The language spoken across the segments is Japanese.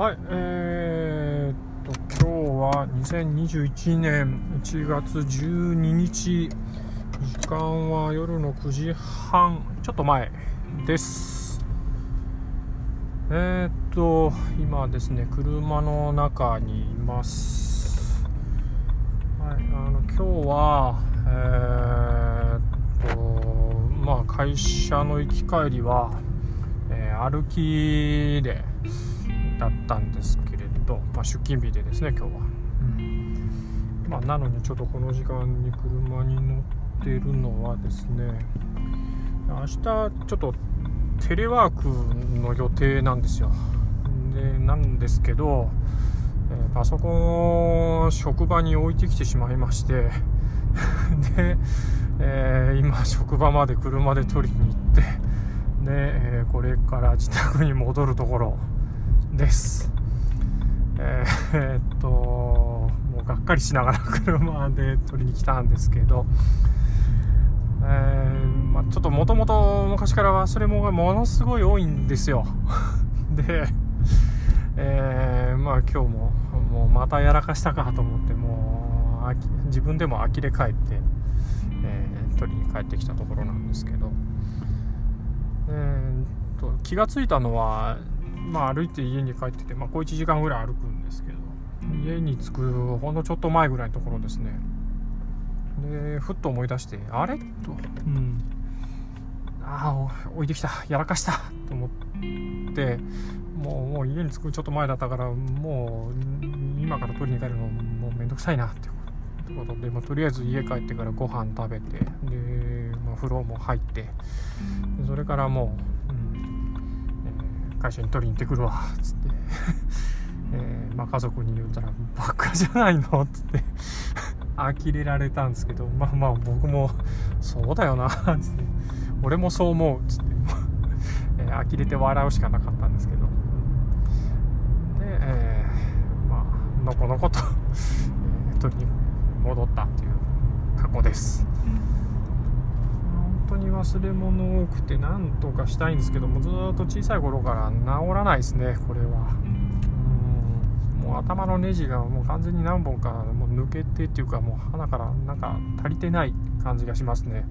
はい、えー、っと、今日は2021年1月12日、時間は夜の9時半、ちょっと前です。えー、っと、今ですね、車の中にいます。はい、あの今日は、えー、っと、まあ、会社の行き帰りは、えー、歩きで、だったんですけれど、まあ、出勤日でですね今日は、うん。まあ、なのにちょっとこの時間に車に乗ってるのはですね明日ちょっとテレワークの予定なんですよ。でなんですけど、えー、パソコンを職場に置いてきてしまいまして で、えー、今職場まで車で取りに行ってで、えー、これから自宅に戻るところです。えー、っともうがっかりしながら車で取りに来たんですけど、えー、まあ、ちょっともともと昔から忘れ物がものすごい多いんですよ。で、えー、まあ今日ももうまたやらかしたかと思ってもう自分でも呆れ返って、え、取りに帰ってきたところなんですけど、えー、と気が付いたのはまあ、歩いて家に帰ってて、まあ、こう1時間ぐらい歩くんですけど家に着くほんのちょっと前ぐらいのところですね。でふっと思い出してあれ？と、うん、ああ置いてきたやらかしたと思ってもうもう家に着くちょっと前だったからもう今から取りに帰るのもうめんどくさいなってことで、まあ、とりあえず家帰ってからご飯食べてで、まあ、風呂も入ってそれからもう会社に取りに行ってくるわっつって。えー、まあ、家族に言うたら「バカじゃないの?」っつって。呆れられたんですけどまあまあ僕も「そうだよな」っつって「俺もそう思う」っつって。えー、呆れて笑うしかなかったんですけど。で、えー、まあのこのことえ取りに戻ったっていう過去です。当に忘れ物多くて何とかしたいんですけどもずっと小さい頃から治らないですねこれは。うん。もう頭のネジがもう完全に何本かもう抜けてっていうかもう鼻からなんか足りてない感じがしますね。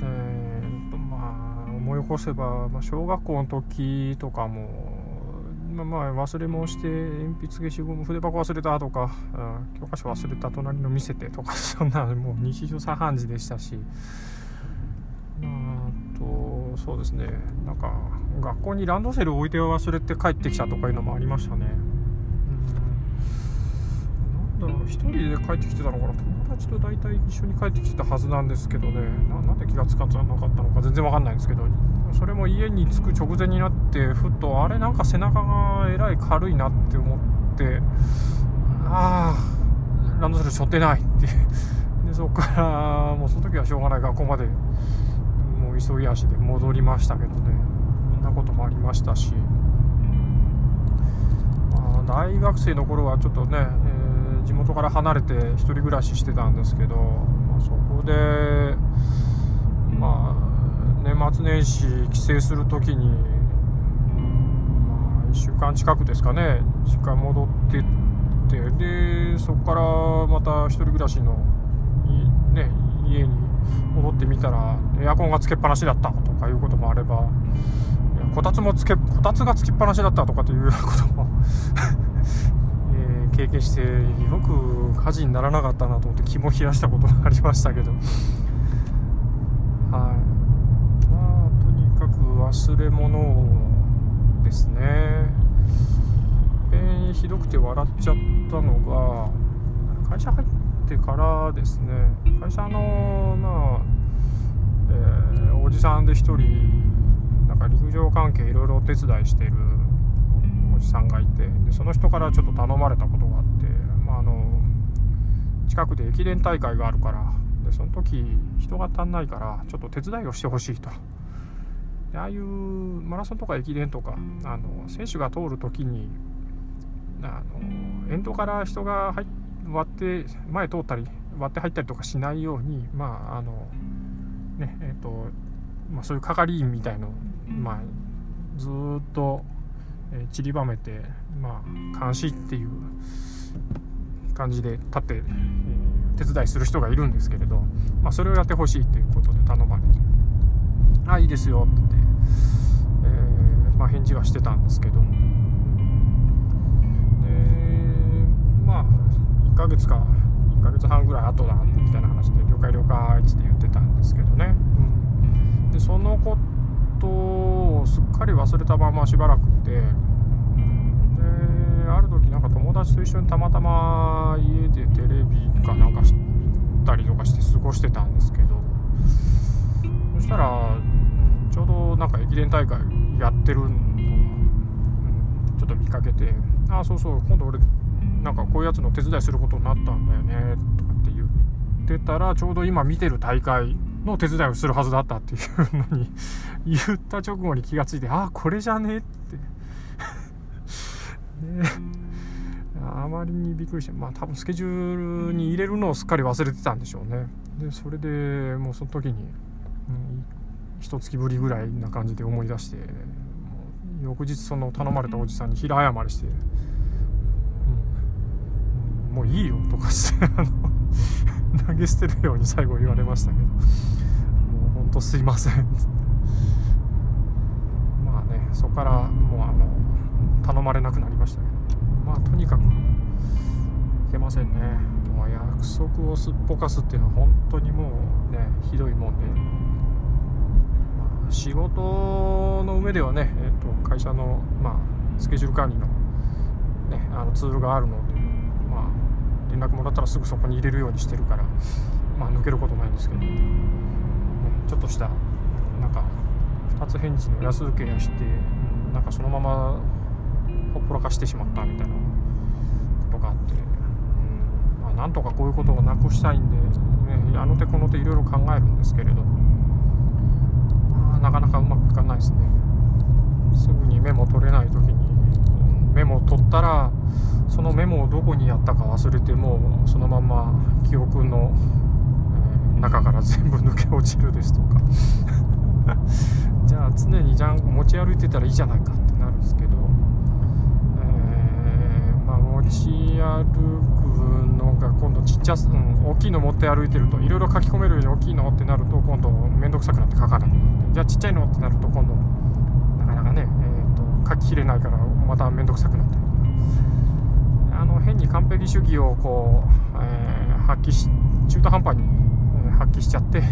えー、とまあ思い起こせば、まあ、小学校の時とかもまあ、忘れ物して鉛筆消しゴム筆箱忘れたとか、うん、教科書忘れた隣の見せてとか そんなもう日常茶飯事でしたし。あとそうですね。なんか学校にランドセルを置いて忘れて帰ってきたとかいうのもありましたね。なんだろう1人で帰ってきてたのかな。友達と大体一緒に帰ってきてたはずなんですけどね。なんで気が付かなかったのか。全然わかんないんですけど。それも家に着く直前になってふっとあれ？なんか背中がえらい軽いなって思ってああランドセル背負ってないって。でそこからもうその時はしょうがない学校までもう急ぎ足で戻りましたけどね。そんなこともありましたし、まあ、大学生の頃はちょっとね、えー、地元から離れて1人暮らししてたんですけど、まあ、そこでまあ年末年始帰省する時に、まあ、1週間近くですかね実家戻ってってでそこからまた1人暮らしの、ね、家に戻ってみたらエアコンがつけっぱなしだったとかいうこともあればこたつもつけこたつがつきっぱなしだったとかということも、経験してよく火事にならなかったなと思って気も冷やしたことがありましたけど。はい。まあとにかく忘れ物ですね。えひどくて笑っちゃったのが会社入ってからですね。会社のまあ、えー、おじさんで1人なんか陸上関係いろいろお手伝いしてるじさんがいてでその人からちょっと頼まれたことがあって、まあ、あの近くで駅伝大会があるからでその時人が足んないからちょっと手伝いをしてほしいとで。ああいうマラソンとか駅伝とかあの選手が通る時にあの沿道から人が入割って前通ったり割って入ったりとかしないようにまああのねえっ、とまあ、そういう係員みたいのまあずっとえ、散りばめてまあ監視っていう感じで立って、え、手伝いする人がいるんですけれど、まあ、それをやってほしいっていうことで頼まれて「あいいですよ」って、えー、まあ、返事はしてたんですけどでまあ1ヶ月か1ヶ月半ぐらい後だみたいな話で「了解了解」っつって言ってたんですけどね、うん、でそのことをすっかり忘れたまましばらくてである時なんか友達と一緒にたまたま家でテレビかなんか見たりとかして過ごしてたんですけどそしたら、ちょうどなんか駅伝大会やってるのを、ちょっと見かけて「ああそうそう今度俺なんかこういうやつの手伝いすることになったんだよねとかって言ってたらちょうど今見てる大会の手伝いをするはずだったっていうのに言った直後に気がついてああこれじゃねえって。あまりにびっくりしてまあ多分スケジュールに入れるのをすっかり忘れてたんでしょうね。でそれでもうその時に、うん、一月ぶりぐらいな感じで思い出して翌日その頼まれたおじさんに平謝りしてうんもういいよとかしてあの 投げ捨てるように最後言われましたけどもうほんとすいません。まあねそこからもうあの頼まれなくなりましたけど。まあとにかくいけませんね。もう約束をすっぽかすっていうのは本当にもうねひどいもんで、まあ、仕事の上ではね、えーと、会社の、まあ、スケジュール管理の,、ね、あのツールがあるのでまあ連絡もらったらすぐそこに入れるようにしてるから、まあ、抜けることないんですけど、ね、ちょっとしたなんか2つ返事の安請けやしてなんかそのままほっぽらかしてしまったみたいなことがあって、うんまあ、なんとかこういうことをなくしたいんで、ね、あの手この手いろいろ考えるんですけれど、まあ、なかなかうまくいかないですね。すぐにメモ取れない時に、うん、メモ取ったらそのメモをどこにやったか忘れてもそのまま記憶の、中から全部抜け落ちるですとか。じゃあ常にじゃん持ち歩いてたらいいじゃないかってなるんですけど、えー、まあ、持ち歩くのが今度ちっちゃ、うん、大きいの持って歩いてるといろいろ書き込めるように大きいのってなると今度面倒くさくなって書かなくなってじゃあちっちゃいのってなると今度なかなかね、えーと、書ききれないからまた面倒くさくなって。あの変に完璧主義をこう、えー、発揮し中途半端に、え発揮しちゃって、え、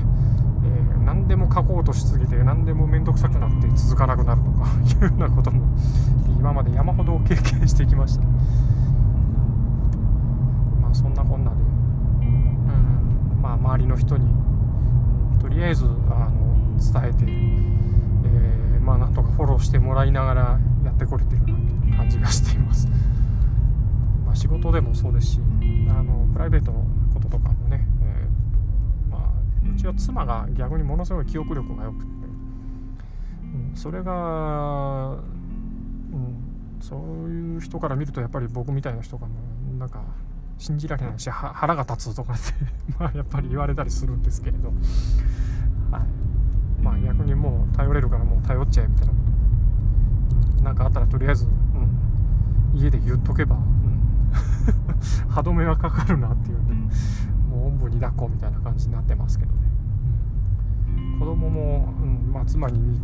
何でも書こうとしすぎて何でも面倒くさくなって続かなくなるとか いうようなことも今まで山ほど経験してきました、そんなこんなで、うんまあ、周りの人にとりあえずあの伝えて、えー、まあなんとかフォローしてもらいながらやってこれてるなって感じがしています。仕事でもそうですしあのプライベートのこととかもね、えー、まあ、うちは妻が逆にものすごい記憶力が良くて、うん、それが、うん、そういう人から見るとやっぱり僕みたいな人がもうなんか信じられないし腹が立つとかって まあやっぱり言われたりするんですけれど、はい、まあ逆にもう頼れるからもう頼っちゃえみたいなこと。何かあったらとりあえず、うん、家で言っとけば 歯止めはかかるなっていうん。でもうおんぶに抱っこみたいな感じになってますけどね、うん、子供も、うんまあ、妻に似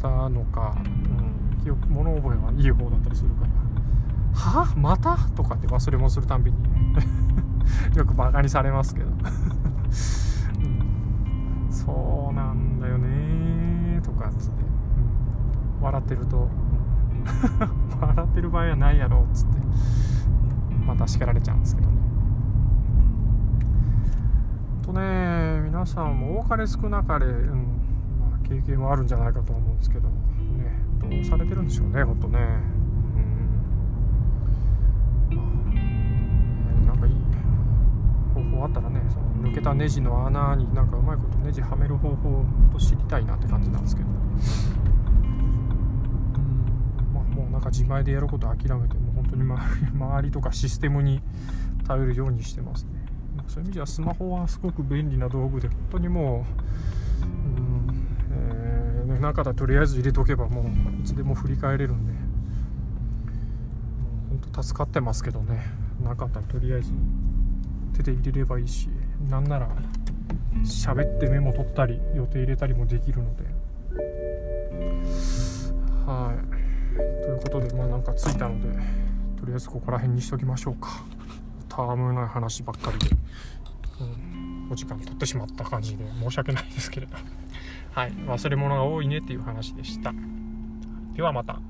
たのか、うん、記憶物覚えはいい方だったりするから「は？また?」とかって忘れ物するたんびに、ね、よくバカにされますけど、うん、そうなんだよねとかっつって、うん、笑ってると、笑ってる場合はないやろっつって。また叱られちゃうんですけどね。とね皆さんも多かれ少なかれ、うん。まあ、経験はあるんじゃないかと思うんですけど、ね、どうされてるんでしょうねほんとねあったらねその抜けたネジの穴になんかうまいことネジはめる方法と知りたいなって感じなんですけど。もうなんか自前でやること諦めてもう本当に 周りとかシステムに頼るようにしてますね。そういう意味ではスマホはすごく便利な道具で本当にもう、うん。えー、中だとりあえず入れとけばもういつでも振り返れるんで、と助かってますけどね。なかったらとりあえず。手で入れればいいしなんなら喋ってメモ取ったり予定入れたりもできるので。はい。ということでまあなんか着いたのでとりあえずここら辺にしときましょうか。たわむない話ばっかりで、うん、お時間取ってしまった感じで申し訳ないですけれど。はい。忘れ物が多いねっていう話でした。ではまた。